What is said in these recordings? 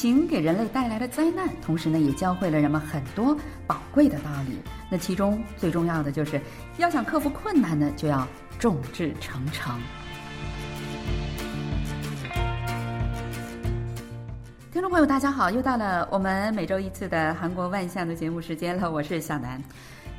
情给人类带来了灾难，同时呢，也教会了人们很多宝贵的道理。那其中最重要的就是，要想克服困难呢，就要众志成城。听众朋友，大家好，又到了我们每周一次的韩国万象的节目时间了，我是小南。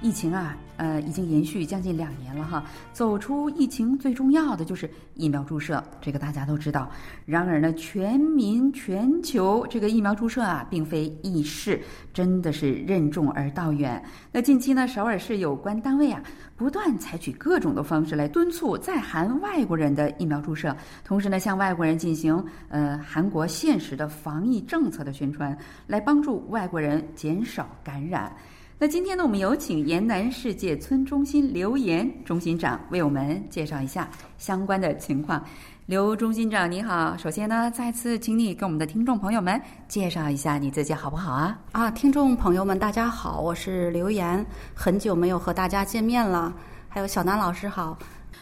疫情啊，呃，已经延续将近两年了哈。走出疫情最重要的就是疫苗注射，这个大家都知道。然而呢，全民全球这个疫苗注射啊，并非易事，真的是任重而道远。那近期呢，首尔市有关单位啊，不断采取各种的方式来敦促在韩外国人的疫苗注射，同时呢，向外国人进行呃韩国现实的防疫政策的宣传，来帮助外国人减少感染。那今天呢，我们有请延南世界村中心刘岩中心长为我们介绍一下相关的情况。刘中心长，你好。首先呢，再次请你给我们的听众朋友们介绍一下你自己好不好啊？啊，听众朋友们，大家好，我是刘岩，很久没有和大家见面了。还有小南老师好。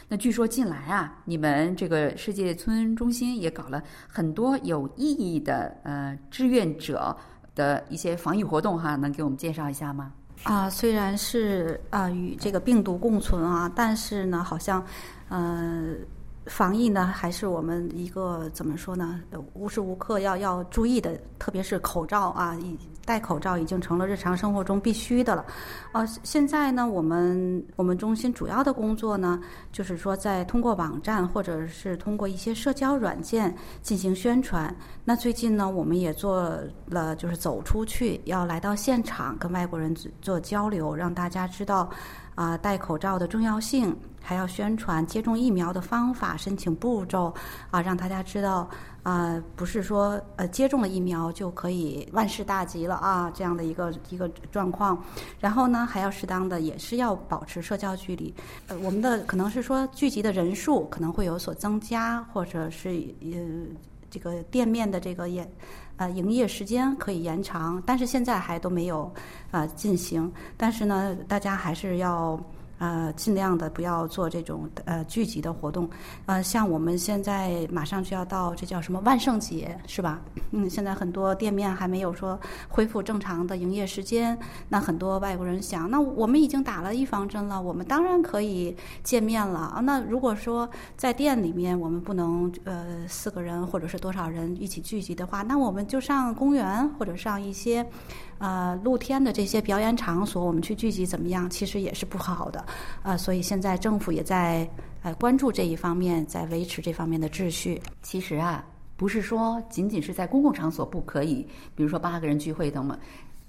那据说近来啊，你们这个世界村中心也搞了很多有意义的呃志愿者的一些防疫活动哈，能给我们介绍一下吗？啊，虽然是啊与这个病毒共存啊，但是呢，好像，呃，防疫呢还是我们一个怎么说呢？无时无刻要要注意的，特别是口罩啊，戴口罩已经成了日常生活中必须的了，呃，现在呢，我们我们中心主要的工作呢，就是说在通过网站或者是通过一些社交软件进行宣传。那最近呢，我们也做了，就是走出去，要来到现场跟外国人做交流，让大家知道啊戴口罩的重要性，还要宣传接种疫苗的方法、申请步骤啊，让大家知道。啊，不是说呃接种了疫苗就可以万事大吉了啊，这样的一个一个状况。然后呢，还要适当的也是要保持社交距离。呃，我们的可能是说聚集的人数可能会有所增加，或者是呃这个店面的这个延呃营业时间可以延长，但是现在还都没有啊进行。但是呢，大家还是要。呃，尽量的不要做这种呃聚集的活动。呃，像我们现在马上就要到这叫什么万圣节是吧？嗯，现在很多店面还没有说恢复正常的营业时间。那很多外国人想，那我们已经打了预防针了，我们当然可以见面了啊。那如果说在店里面我们不能呃四个人或者是多少人一起聚集的话，那我们就上公园或者上一些。呃，露天的这些表演场所，我们去聚集怎么样？其实也是不好的，啊，所以现在政府也在呃关注这一方面，在维持这方面的秩序。其实啊，不是说仅仅是在公共场所不可以，比如说八个人聚会等等。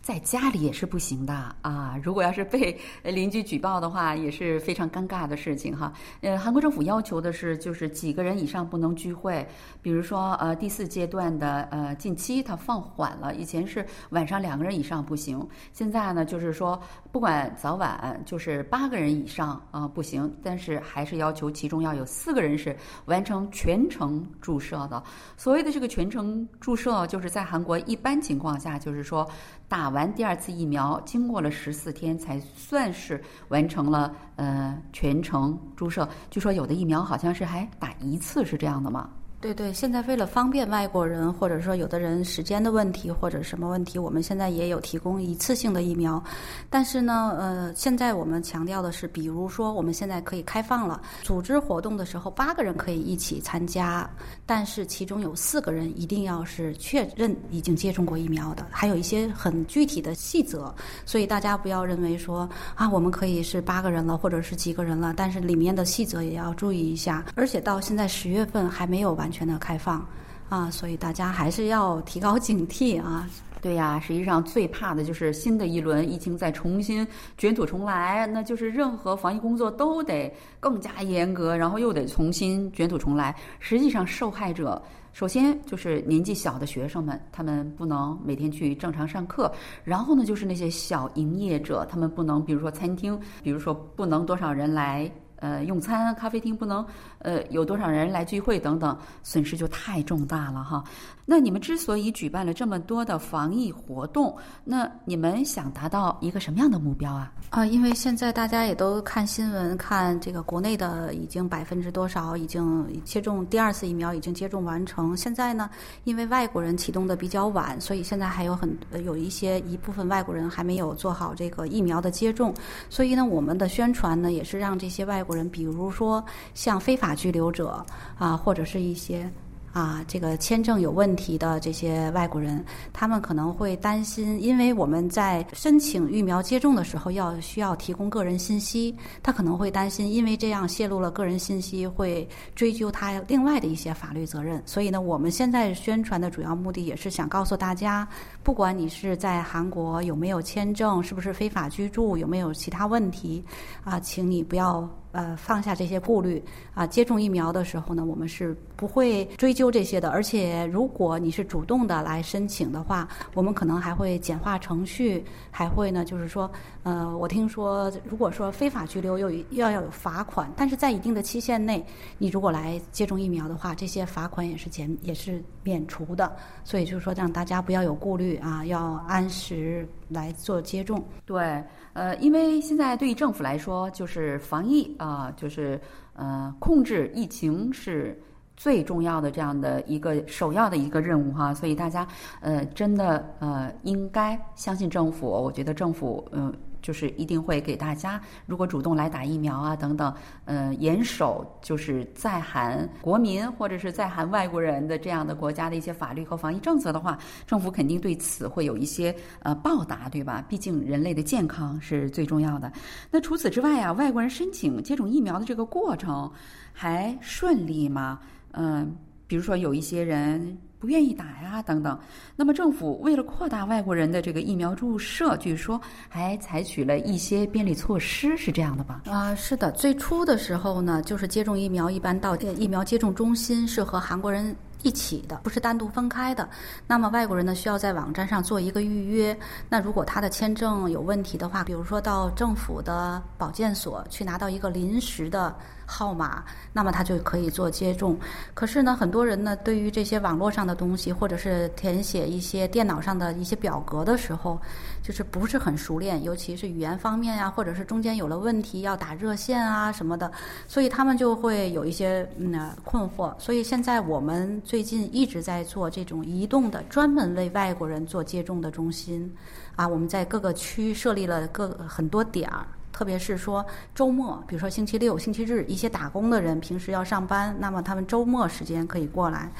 在家里也是不行的啊！如果要是被 邻居举报的话，也是非常尴尬的事情哈。呃，韩国政府要求的是，就是几个人以上不能聚会。比如说，呃，第四阶段的呃近期它放缓了，以前是晚上两个人以上不行，现在呢就是说不管早晚就是八个人以上啊不行，但是还是要求其中要有四个人是完成全程注射的。所谓的这个全程注射，就是在韩国一般情况下就是说。打完第二次疫苗，经过了十四天才算是完成了呃全程注射。据说有的疫苗好像是还打一次，是这样的吗？对对，现在为了方便外国人，或者说有的人时间的问题或者什么问题，我们现在也有提供一次性的疫苗。但是呢，呃，现在我们强调的是，比如说我们现在可以开放了，组织活动的时候八个人可以一起参加，但是其中有四个人一定要是确认已经接种过疫苗的，还有一些很具体的细则。所以大家不要认为说啊，我们可以是八个人了，或者是几个人了，但是里面的细则也要注意一下。而且到现在十月份还没有完。全的开放，啊，所以大家还是要提高警惕啊。对呀，实际上最怕的就是新的一轮疫情再重新卷土重来，那就是任何防疫工作都得更加严格，然后又得重新卷土重来。实际上，受害者首先就是年纪小的学生们，他们不能每天去正常上课；然后呢，就是那些小营业者，他们不能，比如说餐厅，比如说不能多少人来。呃用餐，咖啡厅不能呃有多少人来聚会等等，损失就太重大了哈。那你们之所以举办了这么多的防疫活动，那你们想达到一个什么样的目标啊？啊，因为现在大家也都看新闻，看这个国内的已经百分之多少已经接种第二次疫苗已经接种完成。现在呢，因为外国人启动的比较晚，所以现在还有很有一些一部分外国人还没有做好这个疫苗的接种。所以呢，我们的宣传呢也是让这些外国人，比如说像非法居留者啊，或者是一些。啊，这个签证有问题的这些外国人，他们可能会担心，因为我们在申请疫苗接种的时候要需要提供个人信息，他可能会担心，因为这样泄露了个人信息会追究他另外的一些法律责任。所以呢，我们现在宣传的主要目的也是想告诉大家，不管你是在韩国有没有签证，是不是非法居住，有没有其他问题，啊，请你不要。呃，放下这些顾虑啊，接种疫苗的时候呢，我们是不会追究这些的。而且，如果你是主动的来申请的话，我们可能还会简化程序，还会呢，就是说，呃，我听说，如果说非法拘留又要要有罚款，但是在一定的期限内，你如果来接种疫苗的话，这些罚款也是减也是免除的。所以就是说，让大家不要有顾虑啊，要按时来做接种。对。呃，因为现在对于政府来说，就是防疫啊，就是呃控制疫情是最重要的这样的一个首要的一个任务哈，所以大家呃真的呃应该相信政府，我觉得政府嗯。就是一定会给大家，如果主动来打疫苗啊等等，呃，严守就是在韩国民或者是在韩外国人的这样的国家的一些法律和防疫政策的话，政府肯定对此会有一些呃报答，对吧？毕竟人类的健康是最重要的。那除此之外啊，外国人申请接种疫苗的这个过程还顺利吗？嗯，比如说有一些人。不愿意打呀，等等。那么政府为了扩大外国人的这个疫苗注射，据说还采取了一些便利措施，是这样的吧？啊，是的。最初的时候呢，就是接种疫苗一般到疫苗接种中心是和韩国人一起的，不是单独分开的。那么外国人呢，需要在网站上做一个预约。那如果他的签证有问题的话，比如说到政府的保健所去拿到一个临时的。号码，那么他就可以做接种。可是呢，很多人呢，对于这些网络上的东西，或者是填写一些电脑上的一些表格的时候，就是不是很熟练，尤其是语言方面呀，或者是中间有了问题要打热线啊什么的，所以他们就会有一些嗯困惑。所以现在我们最近一直在做这种移动的，专门为外国人做接种的中心，啊，我们在各个区设立了各很多点儿。特别是说周末，比如说星期六、星期日，一些打工的人平时要上班，那么他们周末时间可以过来。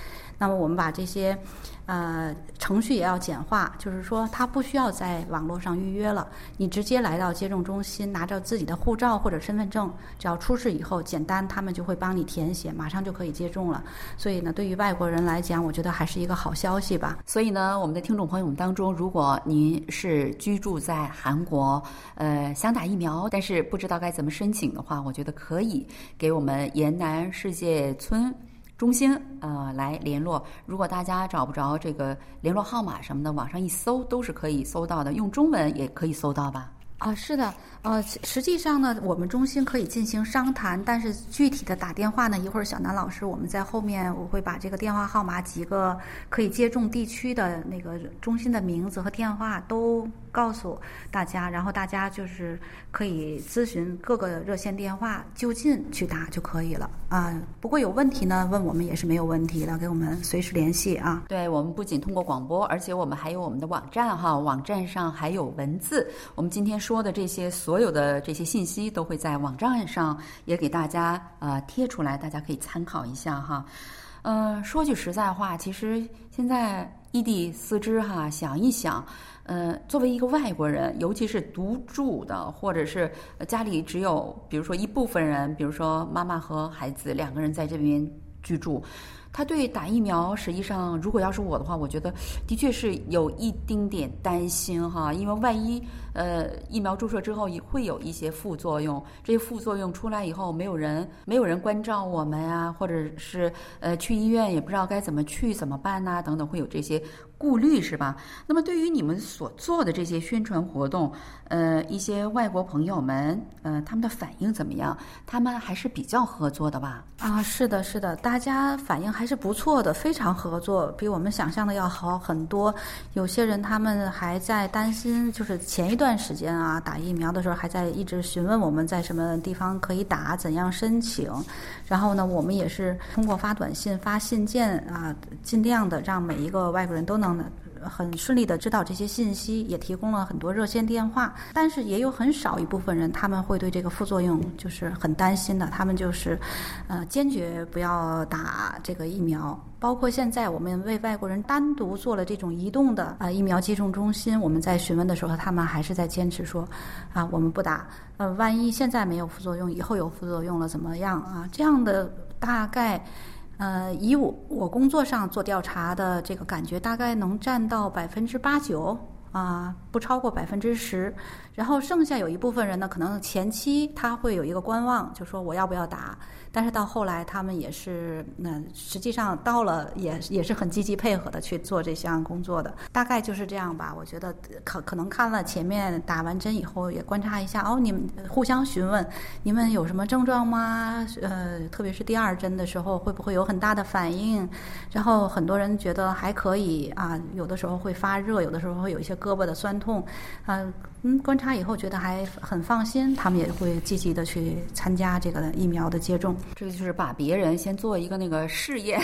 那么我们把这些。呃，程序也要简化，就是说他不需要在网络上预约了，你直接来到接种中心，拿着自己的护照或者身份证，只要出示以后，简单他们就会帮你填写，马上就可以接种了。所以呢，对于外国人来讲，我觉得还是一个好消息吧。所以呢，我们的听众朋友们当中，如果您是居住在韩国，呃，想打疫苗，但是不知道该怎么申请的话，我觉得可以给我们延南世界村。中心呃来联络，如果大家找不着这个联络号码什么的，网上一搜都是可以搜到的，用中文也可以搜到吧？啊，是的，呃，实际上呢，我们中心可以进行商谈，但是具体的打电话呢，一会儿小南老师我们在后面我会把这个电话号码几个可以接种地区的那个中心的名字和电话都。告诉大家，然后大家就是可以咨询各个热线电话，就近去打就可以了啊。不过有问题呢，问我们也是没有问题的，给我们随时联系啊。对我们不仅通过广播，而且我们还有我们的网站哈，网站上还有文字。我们今天说的这些所所有的这些信息都会在网站上也给大家呃贴出来，大家可以参考一下哈。嗯，说句实在话，其实现在异地四肢哈，想一想。嗯，作为一个外国人，尤其是独住的，或者是家里只有，比如说一部分人，比如说妈妈和孩子两个人在这边居住，他对打疫苗，实际上如果要是我的话，我觉得的确是有一丁点担心哈，因为万一呃，疫苗注射之后也会有一些副作用，这些副作用出来以后，没有人没有人关照我们呀，或者是呃去医院也不知道该怎么去怎么办呐，等等，会有这些。顾虑是吧？那么对于你们所做的这些宣传活动，呃，一些外国朋友们，呃，他们的反应怎么样？他们还是比较合作的吧？啊，是的，是的，大家反应还是不错的，非常合作，比我们想象的要好很多。有些人他们还在担心，就是前一段时间啊，打疫苗的时候还在一直询问我们在什么地方可以打，怎样申请。然后呢，我们也是通过发短信、发信件啊，尽量的让每一个外国人都能。很顺利的知道这些信息，也提供了很多热线电话，但是也有很少一部分人，他们会对这个副作用就是很担心的，他们就是，呃，坚决不要打这个疫苗。包括现在我们为外国人单独做了这种移动的啊疫苗接种中心，我们在询问的时候，他们还是在坚持说，啊，我们不打，呃，万一现在没有副作用，以后有副作用了怎么样啊？这样的大概。呃，以我我工作上做调查的这个感觉，大概能占到百分之八九啊，不超过百分之十。然后剩下有一部分人呢，可能前期他会有一个观望，就说我要不要打。但是到后来，他们也是，那实际上到了也也是很积极配合的去做这项工作的，大概就是这样吧。我觉得可可能看了前面打完针以后，也观察一下哦，你们互相询问，你们有什么症状吗？呃，特别是第二针的时候，会不会有很大的反应？然后很多人觉得还可以啊，有的时候会发热，有的时候会有一些胳膊的酸痛，啊，嗯，观察以后觉得还很放心，他们也会积极的去参加这个疫苗的接种。这个就是把别人先做一个那个试验，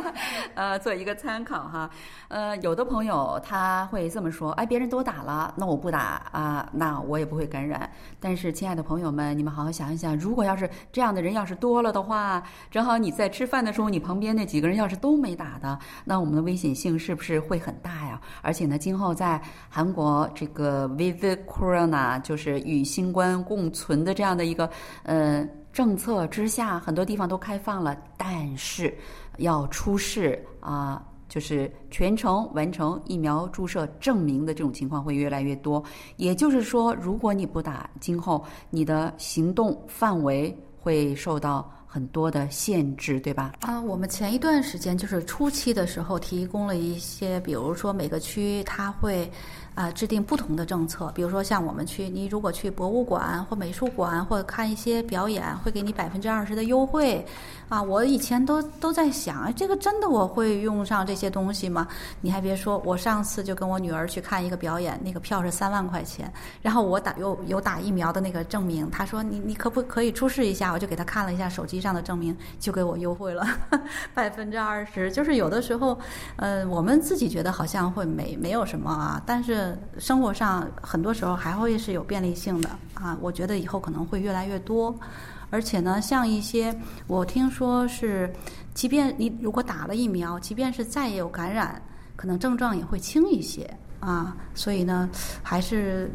呃，做一个参考哈。呃，有的朋友他会这么说：，哎，别人都打了，那我不打啊，那我也不会感染。但是，亲爱的朋友们，你们好好想一想，如果要是这样的人要是多了的话，正好你在吃饭的时候，你旁边那几个人要是都没打的，那我们的危险性是不是会很大呀？而且呢，今后在韩国这个 Corona 就是与新冠共存的这样的一个呃。政策之下，很多地方都开放了，但是要出示啊，就是全程完成疫苗注射证明的这种情况会越来越多。也就是说，如果你不打，今后你的行动范围会受到很多的限制，对吧？啊，我们前一段时间就是初期的时候，提供了一些，比如说每个区它会。啊，制定不同的政策，比如说像我们去，你如果去博物馆或美术馆或者看一些表演，会给你百分之二十的优惠。啊，我以前都都在想，这个真的我会用上这些东西吗？你还别说，我上次就跟我女儿去看一个表演，那个票是三万块钱，然后我打有有打疫苗的那个证明，他说你你可不可以出示一下？我就给他看了一下手机上的证明，就给我优惠了百分之二十。就是有的时候，呃，我们自己觉得好像会没没有什么啊，但是。生活上很多时候还会是有便利性的啊，我觉得以后可能会越来越多，而且呢，像一些我听说是，即便你如果打了疫苗，即便是再有感染，可能症状也会轻一些。啊，所以呢，还是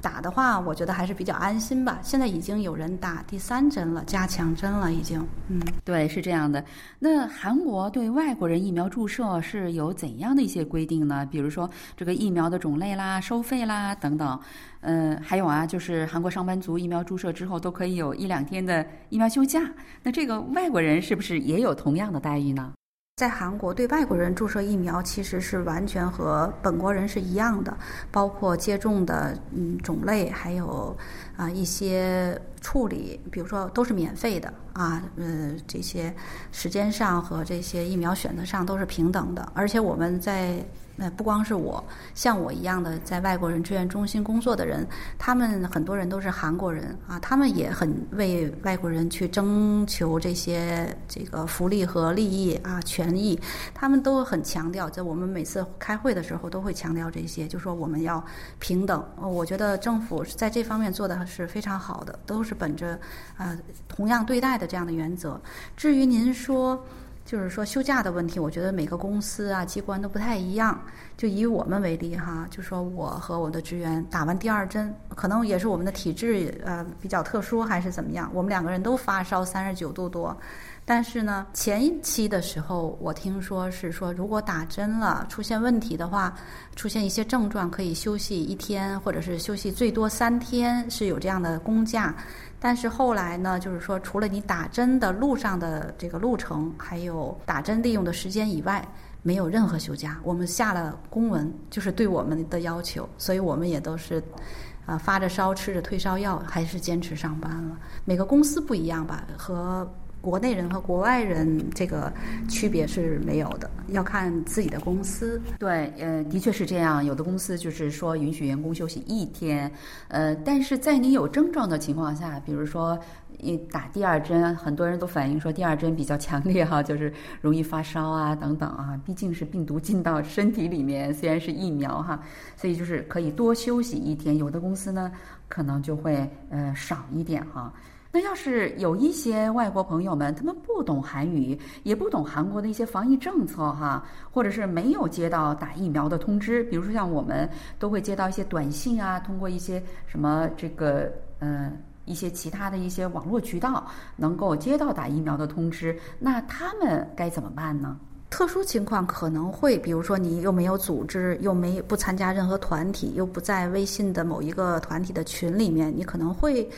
打的话，我觉得还是比较安心吧。现在已经有人打第三针了，加强针了，已经。嗯，对，是这样的。那韩国对外国人疫苗注射是有怎样的一些规定呢？比如说这个疫苗的种类啦、收费啦等等。嗯，还有啊，就是韩国上班族疫苗注射之后都可以有一两天的疫苗休假。那这个外国人是不是也有同样的待遇呢？在韩国，对外国人注射疫苗其实是完全和本国人是一样的，包括接种的嗯种类，还有啊一些处理，比如说都是免费的啊，呃这些时间上和这些疫苗选择上都是平等的，而且我们在。那不光是我，像我一样的在外国人志愿中心工作的人，他们很多人都是韩国人啊，他们也很为外国人去征求这些这个福利和利益啊权益，他们都很强调，在我们每次开会的时候都会强调这些，就说我们要平等。我觉得政府在这方面做的是非常好的，都是本着啊同样对待的这样的原则。至于您说。就是说休假的问题，我觉得每个公司啊机关都不太一样。就以我们为例哈，就说我和我的职员打完第二针，可能也是我们的体质呃比较特殊还是怎么样，我们两个人都发烧三十九度多。但是呢，前期的时候，我听说是说，如果打针了出现问题的话，出现一些症状可以休息一天，或者是休息最多三天，是有这样的公假。但是后来呢，就是说，除了你打针的路上的这个路程，还有打针利用的时间以外，没有任何休假。我们下了公文，就是对我们的要求，所以我们也都是。啊，发着烧吃着退烧药，还是坚持上班了。每个公司不一样吧，和国内人和国外人这个区别是没有的，要看自己的公司。对，呃，的确是这样。有的公司就是说允许员工休息一天，呃，但是在你有症状的情况下，比如说。一打第二针，很多人都反映说第二针比较强烈哈，就是容易发烧啊等等啊。毕竟是病毒进到身体里面，虽然是疫苗哈，所以就是可以多休息一天。有的公司呢，可能就会呃少一点哈。那要是有一些外国朋友们，他们不懂韩语，也不懂韩国的一些防疫政策哈，或者是没有接到打疫苗的通知，比如说像我们都会接到一些短信啊，通过一些什么这个嗯。一些其他的一些网络渠道能够接到打疫苗的通知，那他们该怎么办呢？特殊情况可能会，比如说你又没有组织，又没不参加任何团体，又不在微信的某一个团体的群里面，你可能会，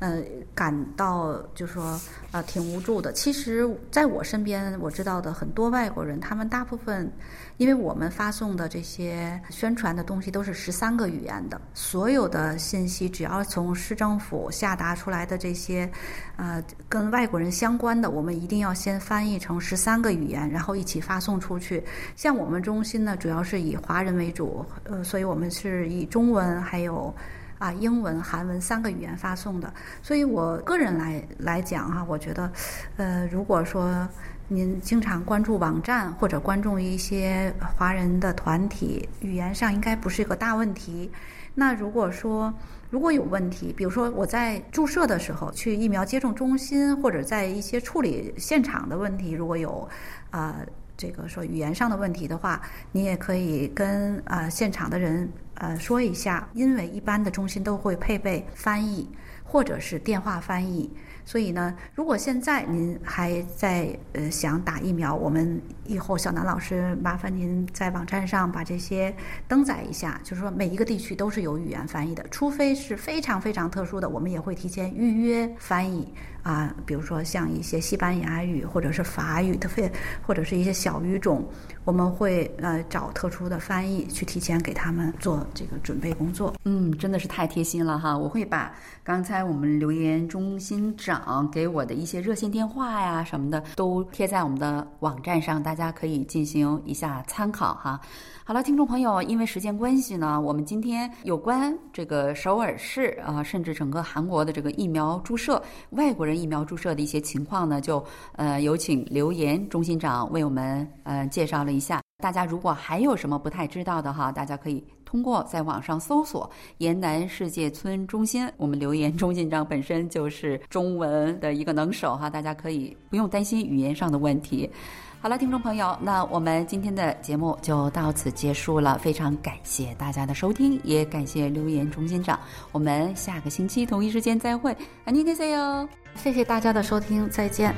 呃，感到就是说啊挺无助的。其实，在我身边我知道的很多外国人，他们大部分。因为我们发送的这些宣传的东西都是十三个语言的，所有的信息只要从市政府下达出来的这些，呃，跟外国人相关的，我们一定要先翻译成十三个语言，然后一起发送出去。像我们中心呢，主要是以华人为主，呃，所以我们是以中文还有啊英文、韩文三个语言发送的。所以我个人来来讲哈，我觉得，呃，如果说。您经常关注网站或者关注一些华人的团体，语言上应该不是一个大问题。那如果说如果有问题，比如说我在注射的时候去疫苗接种中心，或者在一些处理现场的问题，如果有啊这个说语言上的问题的话，你也可以跟啊现场的人呃说一下，因为一般的中心都会配备翻译或者是电话翻译。所以呢，如果现在您还在呃想打疫苗，我们以后小南老师麻烦您在网站上把这些登载一下，就是说每一个地区都是有语言翻译的，除非是非常非常特殊的，我们也会提前预约翻译。啊，比如说像一些西班牙语或者是法语的非，或者是一些小语种，我们会呃找特殊的翻译去提前给他们做这个准备工作。嗯，真的是太贴心了哈！我会把刚才我们留言中心长给我的一些热线电话呀什么的都贴在我们的网站上，大家可以进行一下参考哈。好了，听众朋友，因为时间关系呢，我们今天有关这个首尔市啊，甚至整个韩国的这个疫苗注射，外国人疫苗注射的一些情况呢，就呃有请留言中心长为我们呃介绍了一下。大家如果还有什么不太知道的哈，大家可以通过在网上搜索“延南世界村中心”，我们留言中心长本身就是中文的一个能手哈，大家可以不用担心语言上的问题。好了，听众朋友，那我们今天的节目就到此结束了。非常感谢大家的收听，也感谢留言中心长。我们下个星期同一时间再会，안녕히계세 요。 谢谢大家的收听，再见。